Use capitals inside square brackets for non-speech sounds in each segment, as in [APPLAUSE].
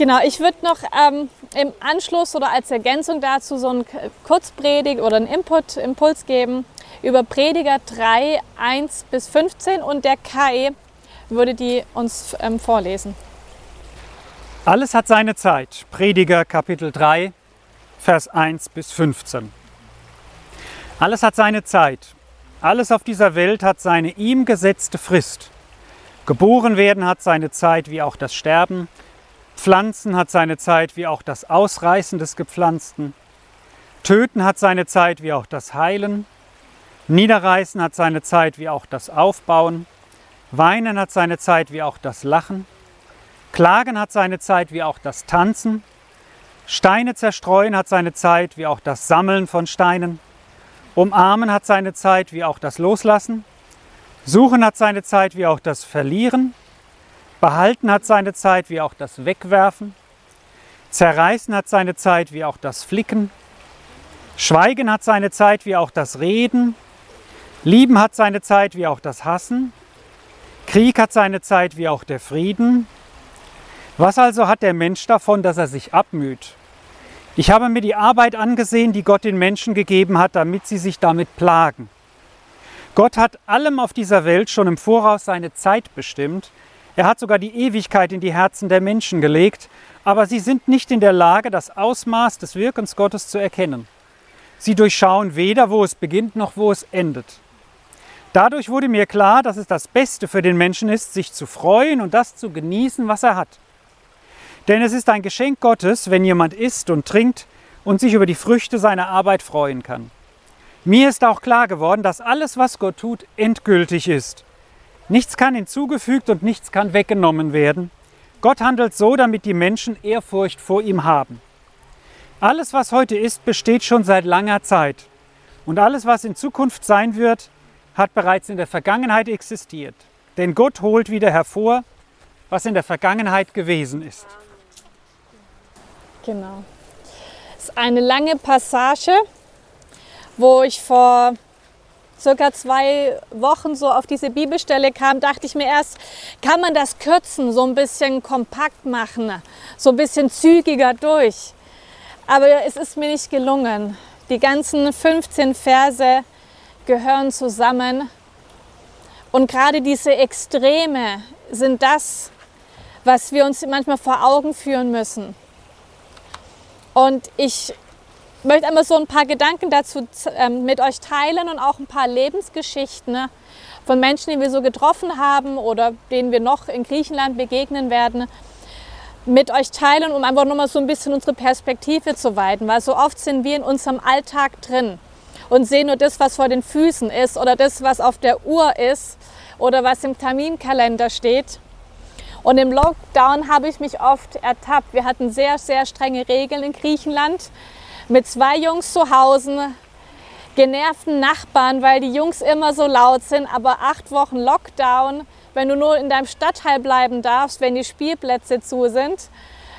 Genau, ich würde noch ähm, im Anschluss oder als Ergänzung dazu so einen Kurzpredigt oder einen Input, Impuls geben über Prediger 3, 1 bis 15 und der Kai würde die uns ähm, vorlesen. Alles hat seine Zeit. Prediger Kapitel 3, Vers 1 bis 15. Alles hat seine Zeit. Alles auf dieser Welt hat seine ihm gesetzte Frist. Geboren werden hat seine Zeit wie auch das Sterben. Pflanzen hat seine Zeit wie auch das Ausreißen des Gepflanzten. Töten hat seine Zeit wie auch das Heilen. Niederreißen hat seine Zeit wie auch das Aufbauen. Weinen hat seine Zeit wie auch das Lachen. Klagen hat seine Zeit wie auch das Tanzen. Steine zerstreuen hat seine Zeit wie auch das Sammeln von Steinen. Umarmen hat seine Zeit wie auch das Loslassen. Suchen hat seine Zeit wie auch das Verlieren. Behalten hat seine Zeit wie auch das Wegwerfen. Zerreißen hat seine Zeit wie auch das Flicken. Schweigen hat seine Zeit wie auch das Reden. Lieben hat seine Zeit wie auch das Hassen. Krieg hat seine Zeit wie auch der Frieden. Was also hat der Mensch davon, dass er sich abmüht? Ich habe mir die Arbeit angesehen, die Gott den Menschen gegeben hat, damit sie sich damit plagen. Gott hat allem auf dieser Welt schon im Voraus seine Zeit bestimmt. Er hat sogar die Ewigkeit in die Herzen der Menschen gelegt, aber sie sind nicht in der Lage, das Ausmaß des Wirkens Gottes zu erkennen. Sie durchschauen weder, wo es beginnt noch wo es endet. Dadurch wurde mir klar, dass es das Beste für den Menschen ist, sich zu freuen und das zu genießen, was er hat. Denn es ist ein Geschenk Gottes, wenn jemand isst und trinkt und sich über die Früchte seiner Arbeit freuen kann. Mir ist auch klar geworden, dass alles, was Gott tut, endgültig ist. Nichts kann hinzugefügt und nichts kann weggenommen werden. Gott handelt so, damit die Menschen Ehrfurcht vor ihm haben. Alles, was heute ist, besteht schon seit langer Zeit. Und alles, was in Zukunft sein wird, hat bereits in der Vergangenheit existiert. Denn Gott holt wieder hervor, was in der Vergangenheit gewesen ist. Genau. Das ist eine lange Passage, wo ich vor circa zwei Wochen so auf diese Bibelstelle kam, dachte ich mir erst, kann man das kürzen, so ein bisschen kompakt machen, so ein bisschen zügiger durch. Aber es ist mir nicht gelungen. Die ganzen 15 Verse gehören zusammen. Und gerade diese Extreme sind das, was wir uns manchmal vor Augen führen müssen. Und ich möchte einmal so ein paar Gedanken dazu ähm, mit euch teilen und auch ein paar Lebensgeschichten ne, von Menschen, die wir so getroffen haben oder denen wir noch in Griechenland begegnen werden, mit euch teilen, um einfach nochmal so ein bisschen unsere Perspektive zu weiten. Weil so oft sind wir in unserem Alltag drin und sehen nur das, was vor den Füßen ist oder das, was auf der Uhr ist oder was im Terminkalender steht. Und im Lockdown habe ich mich oft ertappt. Wir hatten sehr, sehr strenge Regeln in Griechenland mit zwei Jungs zu Hause, genervten Nachbarn, weil die Jungs immer so laut sind, aber acht Wochen Lockdown, wenn du nur in deinem Stadtteil bleiben darfst, wenn die Spielplätze zu sind,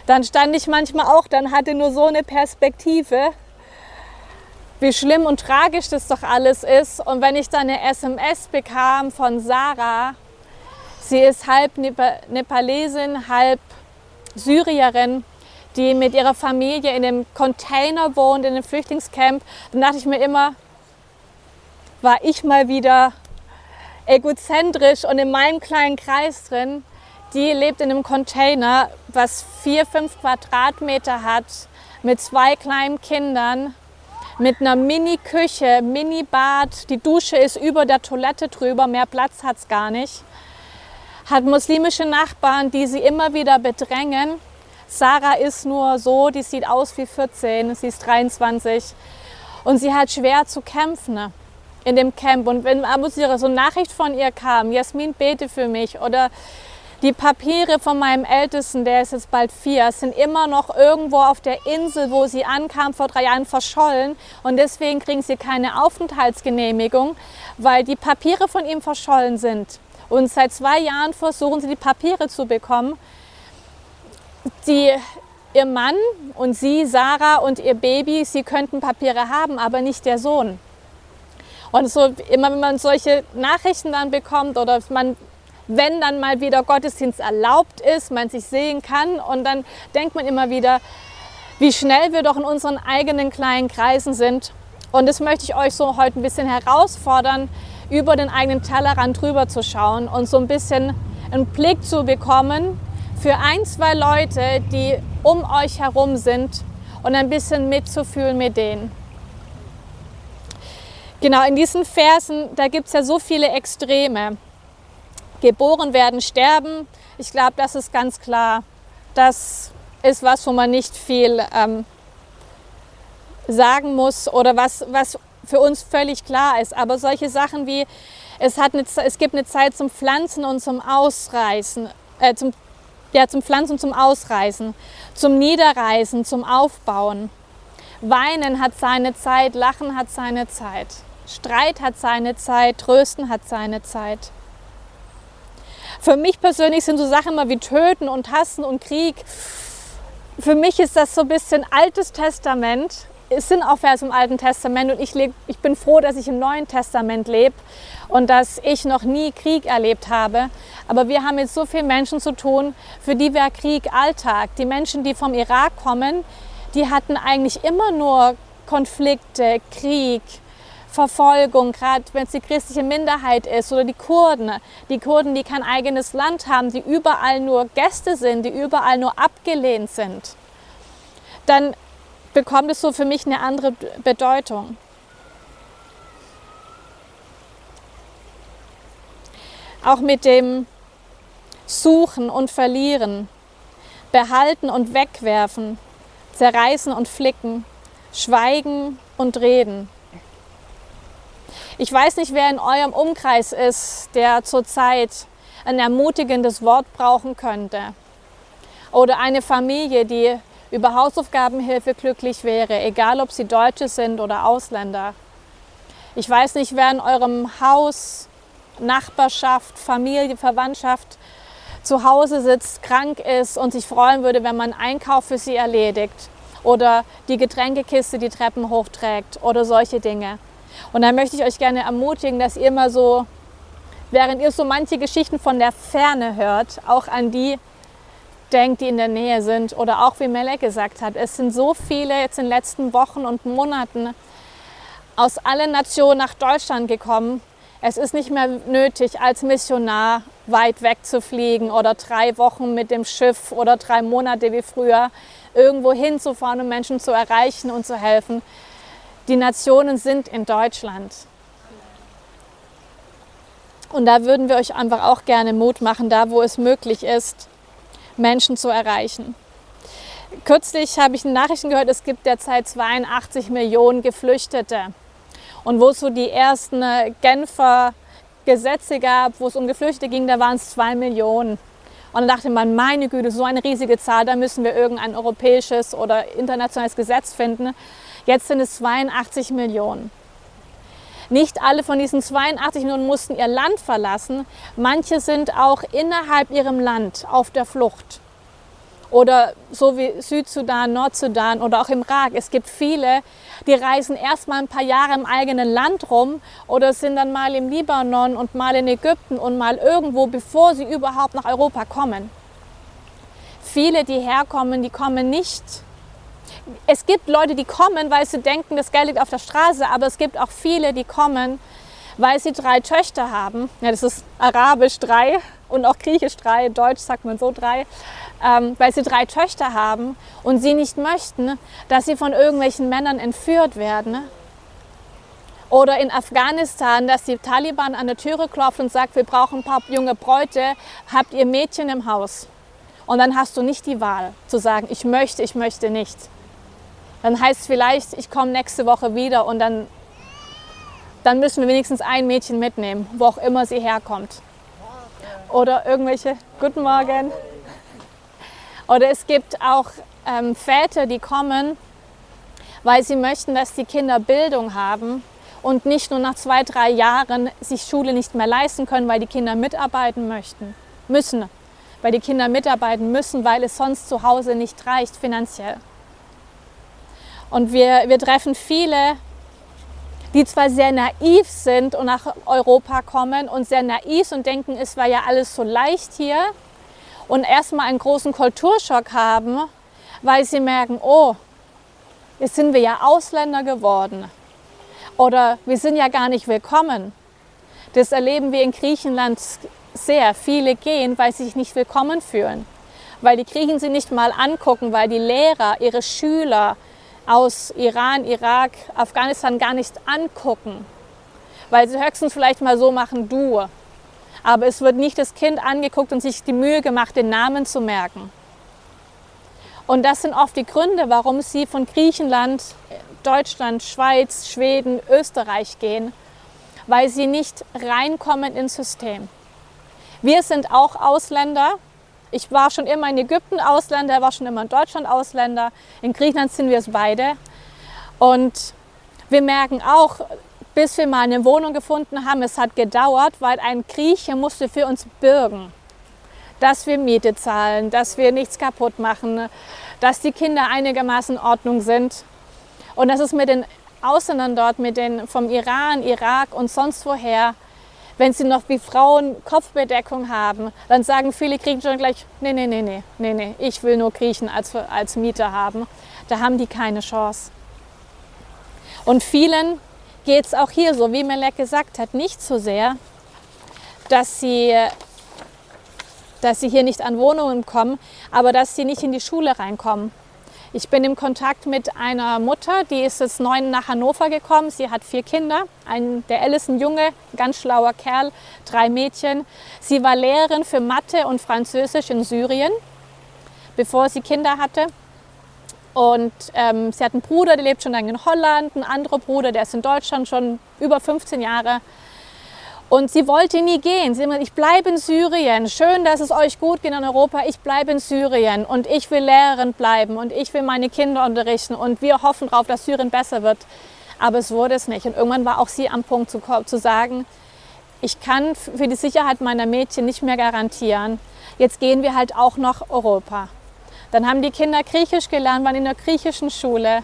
dann stand ich manchmal auch, dann hatte nur so eine Perspektive, wie schlimm und tragisch das doch alles ist. Und wenn ich dann eine SMS bekam von Sarah, Sie ist halb Nepalesin, halb Syrierin, die mit ihrer Familie in einem Container wohnt, in einem Flüchtlingscamp. Dann dachte ich mir immer, war ich mal wieder egozentrisch und in meinem kleinen Kreis drin. Die lebt in einem Container, was vier, fünf Quadratmeter hat, mit zwei kleinen Kindern, mit einer Mini-Küche, Mini-Bad. Die Dusche ist über der Toilette drüber, mehr Platz hat es gar nicht hat muslimische Nachbarn, die sie immer wieder bedrängen. Sarah ist nur so, die sieht aus wie 14, sie ist 23 und sie hat schwer zu kämpfen in dem Camp. Und wenn ab und zu so eine Nachricht von ihr kam, Jasmin, bete für mich oder die Papiere von meinem Ältesten, der ist jetzt bald vier, sind immer noch irgendwo auf der Insel, wo sie ankam, vor drei Jahren verschollen. Und deswegen kriegen sie keine Aufenthaltsgenehmigung, weil die Papiere von ihm verschollen sind. Und seit zwei Jahren versuchen sie die Papiere zu bekommen. Die, ihr Mann und sie, Sarah und ihr Baby, sie könnten Papiere haben, aber nicht der Sohn. Und so immer wenn man solche Nachrichten dann bekommt oder man wenn dann mal wieder Gottesdienst erlaubt ist, man sich sehen kann. Und dann denkt man immer wieder, wie schnell wir doch in unseren eigenen kleinen Kreisen sind. Und das möchte ich euch so heute ein bisschen herausfordern, über den eigenen Tellerrand drüber zu schauen und so ein bisschen einen Blick zu bekommen für ein, zwei Leute, die um euch herum sind und ein bisschen mitzufühlen mit denen. Genau, in diesen Versen, da gibt es ja so viele Extreme. Geboren werden, sterben. Ich glaube, das ist ganz klar. Das ist was, wo man nicht viel ähm, sagen muss oder was, was für uns völlig klar ist. Aber solche Sachen wie, es, hat eine, es gibt eine Zeit zum Pflanzen und zum Ausreißen, äh, zum, ja, zum Pflanzen zum Ausreißen, zum Niederreißen, zum Aufbauen. Weinen hat seine Zeit, Lachen hat seine Zeit. Streit hat seine Zeit, Trösten hat seine Zeit. Für mich persönlich sind so Sachen immer wie Töten und Hassen und Krieg. Für mich ist das so ein bisschen Altes Testament. Es sind auch Verse im Alten Testament und ich, leb, ich bin froh, dass ich im Neuen Testament lebe und dass ich noch nie Krieg erlebt habe. Aber wir haben mit so vielen Menschen zu tun, für die wäre Krieg Alltag. Die Menschen, die vom Irak kommen, die hatten eigentlich immer nur Konflikte, Krieg, Verfolgung, gerade wenn es die christliche Minderheit ist oder die Kurden. Die Kurden, die kein eigenes Land haben, die überall nur Gäste sind, die überall nur abgelehnt sind. Dann bekommt es so für mich eine andere Bedeutung. Auch mit dem Suchen und Verlieren, Behalten und Wegwerfen, Zerreißen und Flicken, Schweigen und Reden. Ich weiß nicht, wer in eurem Umkreis ist, der zurzeit ein ermutigendes Wort brauchen könnte. Oder eine Familie, die über Hausaufgabenhilfe glücklich wäre, egal ob sie Deutsche sind oder Ausländer. Ich weiß nicht, wer in eurem Haus, Nachbarschaft, Familie, Verwandtschaft zu Hause sitzt, krank ist und sich freuen würde, wenn man Einkauf für sie erledigt oder die Getränkekiste die Treppen hochträgt oder solche Dinge. Und da möchte ich euch gerne ermutigen, dass ihr mal so, während ihr so manche Geschichten von der Ferne hört, auch an die denkt, die in der Nähe sind. Oder auch wie Melek gesagt hat, es sind so viele jetzt in den letzten Wochen und Monaten aus allen Nationen nach Deutschland gekommen. Es ist nicht mehr nötig, als Missionar weit weg zu fliegen oder drei Wochen mit dem Schiff oder drei Monate wie früher irgendwo hinzufahren, um Menschen zu erreichen und zu helfen. Die Nationen sind in Deutschland. Und da würden wir euch einfach auch gerne Mut machen, da wo es möglich ist, Menschen zu erreichen. Kürzlich habe ich in Nachrichten gehört, es gibt derzeit 82 Millionen Geflüchtete. Und wo es so die ersten Genfer Gesetze gab, wo es um Geflüchtete ging, da waren es zwei Millionen. Und dann dachte man, meine Güte, so eine riesige Zahl, da müssen wir irgendein europäisches oder internationales Gesetz finden. Jetzt sind es 82 Millionen. Nicht alle von diesen 82 Millionen mussten ihr Land verlassen. Manche sind auch innerhalb ihrem Land auf der Flucht. Oder so wie Südsudan, Nordsudan oder auch im Irak. Es gibt viele, die reisen erst mal ein paar Jahre im eigenen Land rum oder sind dann mal im Libanon und mal in Ägypten und mal irgendwo, bevor sie überhaupt nach Europa kommen. Viele, die herkommen, die kommen nicht es gibt Leute, die kommen, weil sie denken, das Geld liegt auf der Straße, aber es gibt auch viele, die kommen, weil sie drei Töchter haben. Ja, das ist arabisch drei und auch griechisch drei, deutsch sagt man so drei, ähm, weil sie drei Töchter haben und sie nicht möchten, dass sie von irgendwelchen Männern entführt werden. Oder in Afghanistan, dass die Taliban an der Türe klopft und sagt, wir brauchen ein paar junge Bräute, habt ihr Mädchen im Haus? Und dann hast du nicht die Wahl zu sagen, ich möchte, ich möchte nicht. Dann heißt es vielleicht, ich komme nächste Woche wieder und dann, dann müssen wir wenigstens ein Mädchen mitnehmen, wo auch immer sie herkommt. Oder irgendwelche, guten Morgen. Oder es gibt auch ähm, Väter, die kommen, weil sie möchten, dass die Kinder Bildung haben und nicht nur nach zwei, drei Jahren sich Schule nicht mehr leisten können, weil die Kinder mitarbeiten möchten, müssen. Weil die Kinder mitarbeiten müssen, weil es sonst zu Hause nicht reicht finanziell. Und wir, wir treffen viele, die zwar sehr naiv sind und nach Europa kommen und sehr naiv und denken, es war ja alles so leicht hier und erstmal einen großen Kulturschock haben, weil sie merken, oh, jetzt sind wir ja Ausländer geworden oder wir sind ja gar nicht willkommen. Das erleben wir in Griechenland sehr. Viele gehen, weil sie sich nicht willkommen fühlen, weil die Griechen sie nicht mal angucken, weil die Lehrer ihre Schüler aus Iran, Irak, Afghanistan gar nicht angucken, weil sie höchstens vielleicht mal so machen, du. Aber es wird nicht das Kind angeguckt und sich die Mühe gemacht, den Namen zu merken. Und das sind oft die Gründe, warum sie von Griechenland, Deutschland, Schweiz, Schweden, Österreich gehen, weil sie nicht reinkommen ins System. Wir sind auch Ausländer. Ich war schon immer in Ägypten Ausländer, er war schon immer in Deutschland Ausländer. In Griechenland sind wir es beide. Und wir merken auch, bis wir mal eine Wohnung gefunden haben, es hat gedauert, weil ein Grieche musste für uns bürgen, dass wir Miete zahlen, dass wir nichts kaputt machen, dass die Kinder einigermaßen in Ordnung sind. Und das ist mit den Ausländern dort, mit den vom Iran, Irak und sonst woher, wenn sie noch wie Frauen Kopfbedeckung haben, dann sagen viele Griechen schon gleich, nee, nee, nee, nee, nee, nee, ich will nur Griechen als, als Mieter haben. Da haben die keine Chance. Und vielen geht es auch hier so, wie Melek gesagt hat, nicht so sehr, dass sie, dass sie hier nicht an Wohnungen kommen, aber dass sie nicht in die Schule reinkommen. Ich bin im Kontakt mit einer Mutter, die ist jetzt neun nach Hannover gekommen. Sie hat vier Kinder. Ein, der Alice, Junge, ganz schlauer Kerl, drei Mädchen. Sie war Lehrerin für Mathe und Französisch in Syrien, bevor sie Kinder hatte. Und ähm, sie hat einen Bruder, der lebt schon lange in Holland, ein anderer Bruder, der ist in Deutschland schon über 15 Jahre. Und sie wollte nie gehen. Sie hat ich bleibe in Syrien. Schön, dass es euch gut geht in Europa. Ich bleibe in Syrien und ich will Lehrerin bleiben und ich will meine Kinder unterrichten und wir hoffen darauf, dass Syrien besser wird. Aber es wurde es nicht. Und irgendwann war auch sie am Punkt zu, zu sagen, ich kann für die Sicherheit meiner Mädchen nicht mehr garantieren. Jetzt gehen wir halt auch nach Europa. Dann haben die Kinder Griechisch gelernt, waren in der griechischen Schule.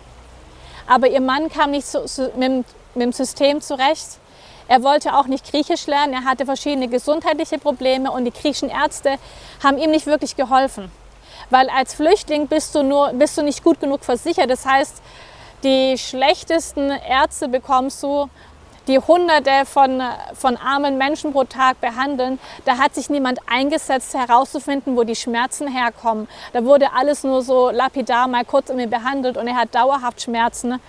Aber ihr Mann kam nicht so, so, mit, mit dem System zurecht. Er wollte auch nicht Griechisch lernen, er hatte verschiedene gesundheitliche Probleme und die griechischen Ärzte haben ihm nicht wirklich geholfen. Weil als Flüchtling bist du, nur, bist du nicht gut genug versichert. Das heißt, die schlechtesten Ärzte bekommst du, die Hunderte von, von armen Menschen pro Tag behandeln. Da hat sich niemand eingesetzt, herauszufinden, wo die Schmerzen herkommen. Da wurde alles nur so lapidar mal kurz um ihn behandelt und er hat dauerhaft Schmerzen.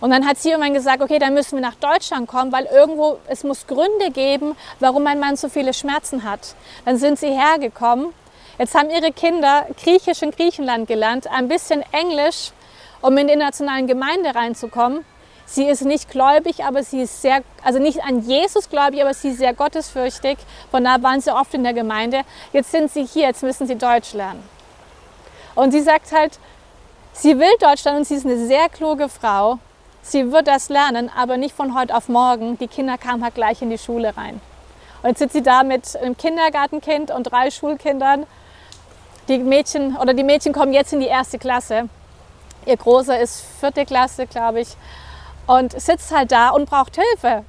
Und dann hat sie irgendwann gesagt, okay, dann müssen wir nach Deutschland kommen, weil irgendwo, es muss Gründe geben, warum mein Mann so viele Schmerzen hat. Dann sind sie hergekommen. Jetzt haben ihre Kinder Griechisch in Griechenland gelernt, ein bisschen Englisch, um in die internationalen Gemeinde reinzukommen. Sie ist nicht gläubig, aber sie ist sehr, also nicht an Jesus gläubig, aber sie ist sehr gottesfürchtig. Von da waren sie oft in der Gemeinde. Jetzt sind sie hier, jetzt müssen sie Deutsch lernen. Und sie sagt halt, sie will Deutschland und sie ist eine sehr kluge Frau. Sie wird das lernen, aber nicht von heute auf morgen. Die Kinder kamen halt gleich in die Schule rein. Und jetzt sitzt sie da mit einem Kindergartenkind und drei Schulkindern. Die Mädchen oder die Mädchen kommen jetzt in die erste Klasse. Ihr Großer ist vierte Klasse, glaube ich, und sitzt halt da und braucht Hilfe.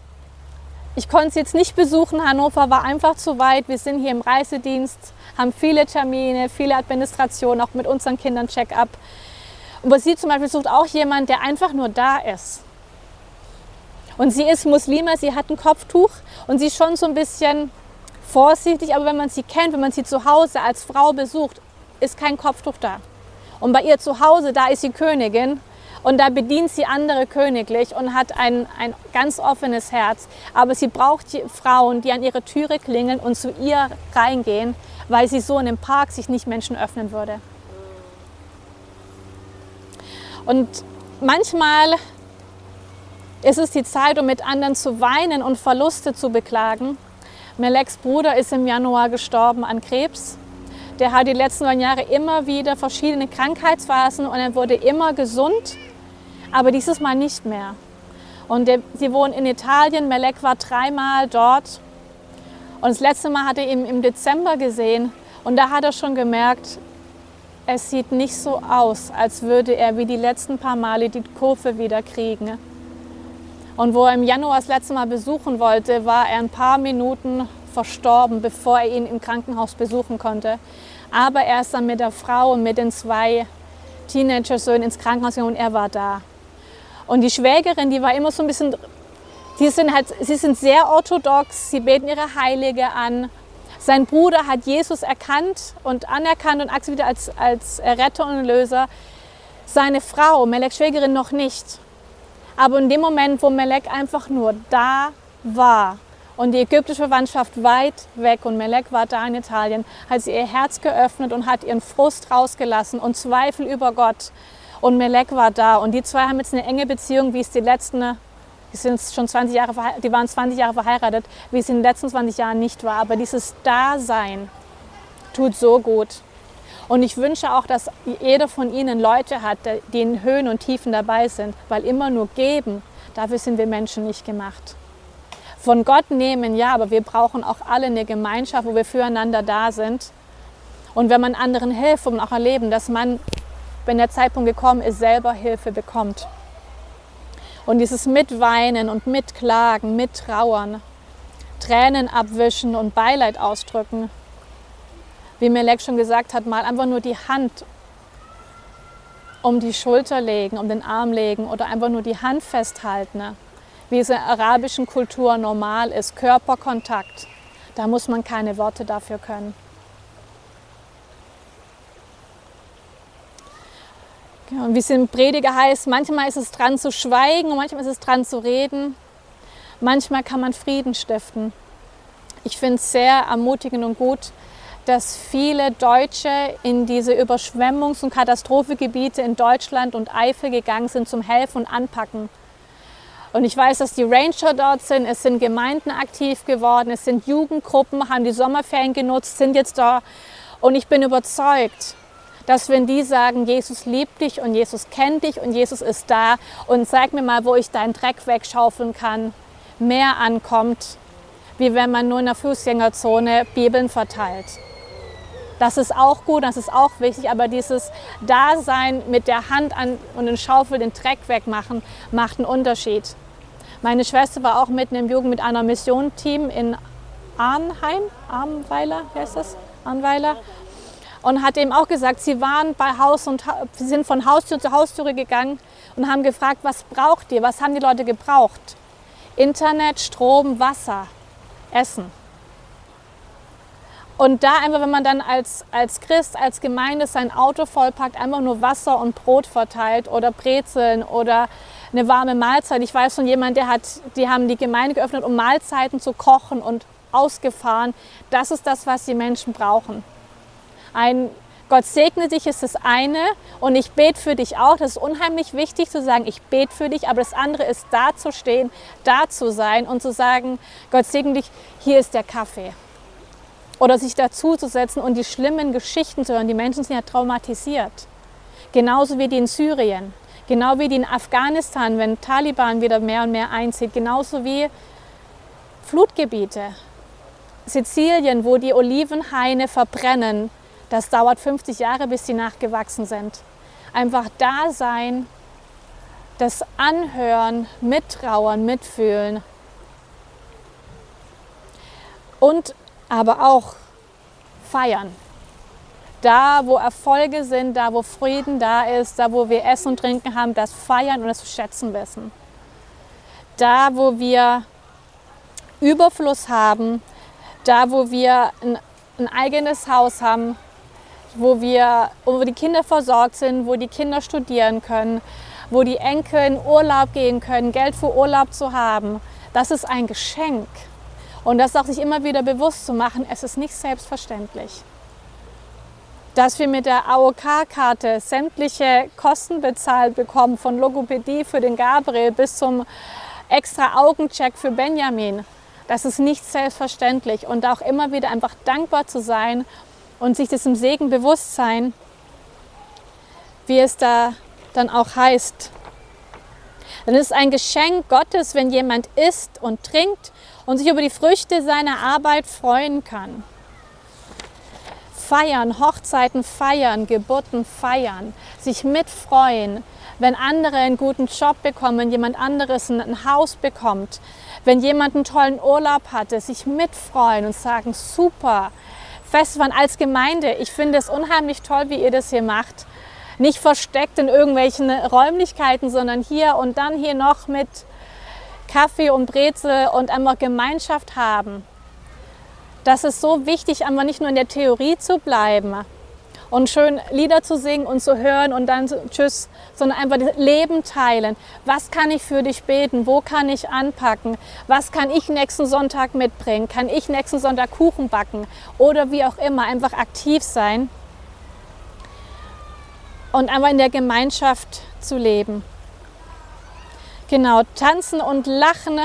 Ich konnte sie jetzt nicht besuchen. Hannover war einfach zu weit. Wir sind hier im Reisedienst, haben viele Termine, viele Administrationen, auch mit unseren Kindern Check-up. Aber sie zum Beispiel sucht auch jemanden, der einfach nur da ist. Und sie ist Muslima, sie hat ein Kopftuch und sie ist schon so ein bisschen vorsichtig, aber wenn man sie kennt, wenn man sie zu Hause als Frau besucht, ist kein Kopftuch da. Und bei ihr zu Hause, da ist sie Königin und da bedient sie andere königlich und hat ein, ein ganz offenes Herz. Aber sie braucht Frauen, die an ihre Türe klingeln und zu ihr reingehen, weil sie so in dem Park sich nicht Menschen öffnen würde. Und manchmal ist es die Zeit, um mit anderen zu weinen und Verluste zu beklagen. Meleks Bruder ist im Januar gestorben an Krebs. Der hat die letzten neun Jahre immer wieder verschiedene Krankheitsphasen und er wurde immer gesund, aber dieses Mal nicht mehr. Und der, sie wohnen in Italien. Melek war dreimal dort. Und das letzte Mal hat er ihn im Dezember gesehen. Und da hat er schon gemerkt, es sieht nicht so aus, als würde er wie die letzten paar Male die Kurve wieder kriegen. Und wo er im Januar das letzte Mal besuchen wollte, war er ein paar Minuten verstorben, bevor er ihn im Krankenhaus besuchen konnte. Aber er ist dann mit der Frau und mit den zwei Teenager-Söhnen ins Krankenhaus gegangen und er war da. Und die Schwägerin, die war immer so ein bisschen, die sind halt, sie sind sehr orthodox, sie beten ihre Heilige an. Sein Bruder hat Jesus erkannt und anerkannt und akzeptiert als, als Retter und Löser. Seine Frau, Meleks Schwägerin, noch nicht. Aber in dem Moment, wo Melek einfach nur da war und die ägyptische Verwandtschaft weit weg und Melek war da in Italien, hat sie ihr Herz geöffnet und hat ihren Frust rausgelassen und Zweifel über Gott. Und Melek war da und die zwei haben jetzt eine enge Beziehung, wie es die letzten, die sind schon 20 Jahre, die waren 20 Jahre verheiratet, wie es in den letzten 20 Jahren nicht war. Aber dieses Dasein tut so gut. Und ich wünsche auch, dass jeder von Ihnen Leute hat, die in Höhen und Tiefen dabei sind, weil immer nur geben, dafür sind wir Menschen nicht gemacht. Von Gott nehmen, ja, aber wir brauchen auch alle eine Gemeinschaft, wo wir füreinander da sind. Und wenn man anderen hilft und auch erleben, dass man, wenn der Zeitpunkt gekommen ist, selber Hilfe bekommt. Und dieses Mitweinen und Mitklagen, Mittrauern, Tränen abwischen und Beileid ausdrücken, wie Melek schon gesagt hat, mal einfach nur die Hand um die Schulter legen, um den Arm legen oder einfach nur die Hand festhalten, wie es in der arabischen Kultur normal ist, Körperkontakt. Da muss man keine Worte dafür können. Und wie es im Prediger heißt, manchmal ist es dran zu schweigen und manchmal ist es dran zu reden. Manchmal kann man Frieden stiften. Ich finde es sehr ermutigend und gut, dass viele Deutsche in diese Überschwemmungs- und Katastrophengebiete in Deutschland und Eifel gegangen sind zum Helfen und Anpacken. Und ich weiß, dass die Ranger dort sind, es sind Gemeinden aktiv geworden, es sind Jugendgruppen, haben die Sommerferien genutzt, sind jetzt da. Und ich bin überzeugt, dass wenn die sagen, Jesus liebt dich und Jesus kennt dich und Jesus ist da und sag mir mal, wo ich deinen Dreck wegschaufeln kann, mehr ankommt, wie wenn man nur in der Fußgängerzone Bibeln verteilt. Das ist auch gut, das ist auch wichtig, aber dieses Dasein mit der Hand an und den Schaufel den Dreck wegmachen, macht einen Unterschied. Meine Schwester war auch mitten im Jugend mit einer Missionteam in Arnheim, Arnweiler, wie heißt das? Arnweiler. Und hat eben auch gesagt, sie waren bei Haus und sind von Haustür zu Haustüre gegangen und haben gefragt, was braucht ihr? Was haben die Leute gebraucht? Internet, Strom, Wasser, Essen. Und da einfach, wenn man dann als, als Christ, als Gemeinde sein Auto vollpackt, einfach nur Wasser und Brot verteilt oder Brezeln oder eine warme Mahlzeit. Ich weiß von jemandem, der hat, die haben die Gemeinde geöffnet, um Mahlzeiten zu kochen und ausgefahren. Das ist das, was die Menschen brauchen. Ein Gott segne dich ist das eine und ich bete für dich auch. Das ist unheimlich wichtig zu sagen, ich bete für dich, aber das andere ist da zu stehen, da zu sein und zu sagen, Gott segne dich, hier ist der Kaffee oder sich dazuzusetzen und die schlimmen Geschichten zu hören. Die Menschen sind ja traumatisiert. Genauso wie die in Syrien, genau wie die in Afghanistan, wenn Taliban wieder mehr und mehr einzieht, genauso wie Flutgebiete. Sizilien, wo die Olivenhaine verbrennen, das dauert 50 Jahre, bis sie nachgewachsen sind. Einfach da sein, das Anhören, Mittrauern, Mitfühlen. Und aber auch feiern. Da, wo Erfolge sind, da, wo Frieden da ist, da, wo wir Essen und Trinken haben, das feiern und das schätzen wissen. Da, wo wir Überfluss haben, da, wo wir ein, ein eigenes Haus haben, wo, wir, wo die Kinder versorgt sind, wo die Kinder studieren können, wo die Enkel in Urlaub gehen können, Geld für Urlaub zu haben, das ist ein Geschenk. Und das auch sich immer wieder bewusst zu machen, es ist nicht selbstverständlich. Dass wir mit der AOK-Karte sämtliche Kosten bezahlt bekommen, von Logopädie für den Gabriel bis zum extra Augencheck für Benjamin, das ist nicht selbstverständlich. Und auch immer wieder einfach dankbar zu sein und sich diesem Segen bewusst sein, wie es da dann auch heißt. Dann ist es ein Geschenk Gottes, wenn jemand isst und trinkt und sich über die Früchte seiner Arbeit freuen kann. feiern, Hochzeiten feiern, Geburten feiern, sich mitfreuen, wenn andere einen guten Job bekommen, wenn jemand anderes ein Haus bekommt, wenn jemand einen tollen Urlaub hatte, sich mitfreuen und sagen, super, Festival als Gemeinde, ich finde es unheimlich toll, wie ihr das hier macht. Nicht versteckt in irgendwelchen Räumlichkeiten, sondern hier und dann hier noch mit Kaffee und Brezel und einfach Gemeinschaft haben. Das ist so wichtig, einfach nicht nur in der Theorie zu bleiben, und schön Lieder zu singen und zu hören und dann tschüss, sondern einfach das Leben teilen. Was kann ich für dich beten? Wo kann ich anpacken? Was kann ich nächsten Sonntag mitbringen? Kann ich nächsten Sonntag Kuchen backen? Oder wie auch immer, einfach aktiv sein und einfach in der Gemeinschaft zu leben. Genau, tanzen und lachen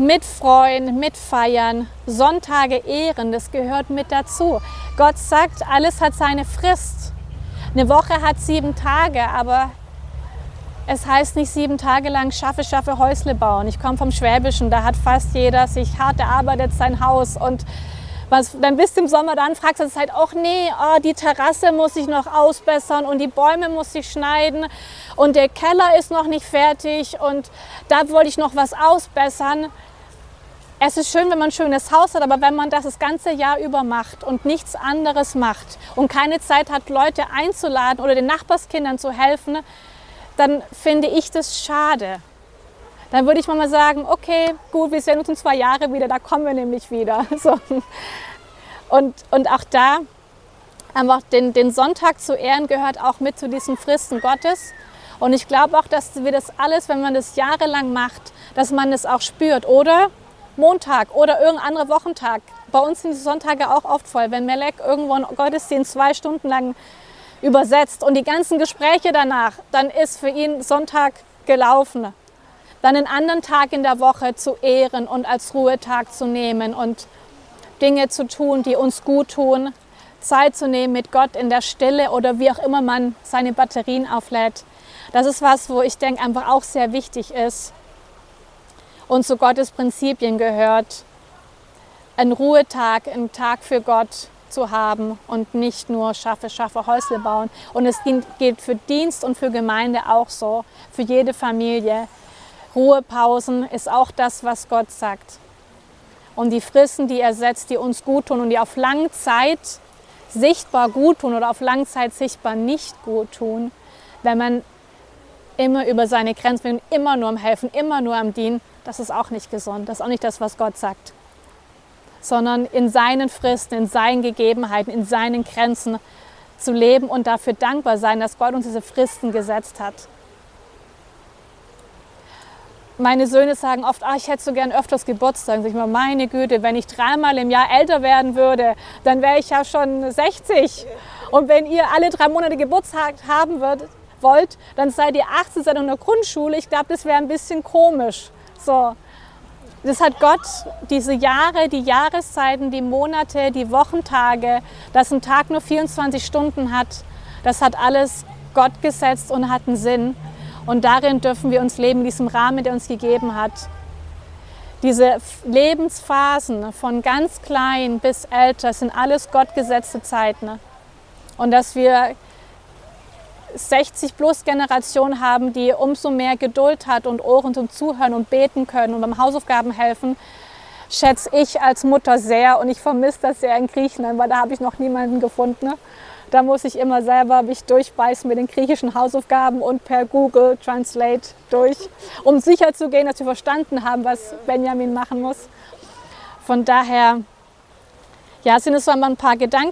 mitfreuen, mitfeiern, Sonntage ehren, das gehört mit dazu. Gott sagt, alles hat seine Frist. Eine Woche hat sieben Tage, aber es heißt nicht sieben Tage lang schaffe, schaffe Häusle bauen. Ich komme vom Schwäbischen, da hat fast jeder sich hart erarbeitet sein Haus und was, dann bist du im Sommer dann fragst du halt auch, nee, oh, die Terrasse muss ich noch ausbessern und die Bäume muss ich schneiden und der Keller ist noch nicht fertig und da wollte ich noch was ausbessern. Es ist schön, wenn man ein schönes Haus hat, aber wenn man das das ganze Jahr über macht und nichts anderes macht und keine Zeit hat, Leute einzuladen oder den Nachbarskindern zu helfen, dann finde ich das schade. Dann würde ich mal sagen, okay, gut, wir sehen uns in zwei Jahren wieder, da kommen wir nämlich wieder. [LAUGHS] So. Und, und auch da einfach den, den Sonntag zu ehren gehört auch mit zu diesen Fristen Gottes. Und ich glaube auch, dass wir das alles, wenn man das jahrelang macht, dass man das auch spürt. Oder Montag oder irgendein anderer Wochentag. Bei uns sind die Sonntage auch oft voll. Wenn Melek irgendwo einen Gottesdienst zwei Stunden lang übersetzt und die ganzen Gespräche danach, dann ist für ihn Sonntag gelaufen. Dann einen anderen Tag in der Woche zu ehren und als Ruhetag zu nehmen und Dinge zu tun, die uns gut tun. Zeit zu nehmen mit Gott in der Stille oder wie auch immer man seine Batterien auflädt. Das ist was, wo ich denke, einfach auch sehr wichtig ist und zu Gottes Prinzipien gehört, einen Ruhetag, einen Tag für Gott zu haben und nicht nur schaffe, schaffe, Häusle bauen. Und es gilt für Dienst und für Gemeinde auch so, für jede Familie. Ruhepausen ist auch das, was Gott sagt. Und die Fristen, die er setzt, die uns gut tun und die auf lange Zeit sichtbar gut tun oder auf lange Zeit sichtbar nicht gut tun, wenn man immer über seine Grenzen, immer nur am Helfen, immer nur am Dienen, das ist auch nicht gesund. Das ist auch nicht das, was Gott sagt. Sondern in seinen Fristen, in seinen Gegebenheiten, in seinen Grenzen zu leben und dafür dankbar sein, dass Gott uns diese Fristen gesetzt hat. Meine Söhne sagen oft, ah, ich hätte so gern öfters Geburtstag. Sag ich mal, meine Güte, wenn ich dreimal im Jahr älter werden würde, dann wäre ich ja schon 60. Und wenn ihr alle drei Monate Geburtstag haben würdet, wollt, dann seid ihr 18, seid in der Grundschule. Ich glaube, das wäre ein bisschen komisch. So. Das hat Gott diese Jahre, die Jahreszeiten, die Monate, die Wochentage, dass ein Tag nur 24 Stunden hat, das hat alles Gott gesetzt und hat einen Sinn. Und darin dürfen wir uns leben, in diesem Rahmen, der uns gegeben hat. Diese Lebensphasen von ganz klein bis älter sind alles gottgesetzte Zeiten. Und dass wir 60 plus Generation haben, die umso mehr Geduld hat und Ohren zum Zuhören und beten können und beim Hausaufgaben helfen, schätze ich als Mutter sehr und ich vermisse das sehr in Griechenland, weil da habe ich noch niemanden gefunden. Ne? Da muss ich immer selber mich durchbeißen mit den griechischen Hausaufgaben und per Google Translate durch, um sicher zu gehen, dass wir verstanden haben, was Benjamin machen muss. Von daher ja, sind es so ein paar Gedanken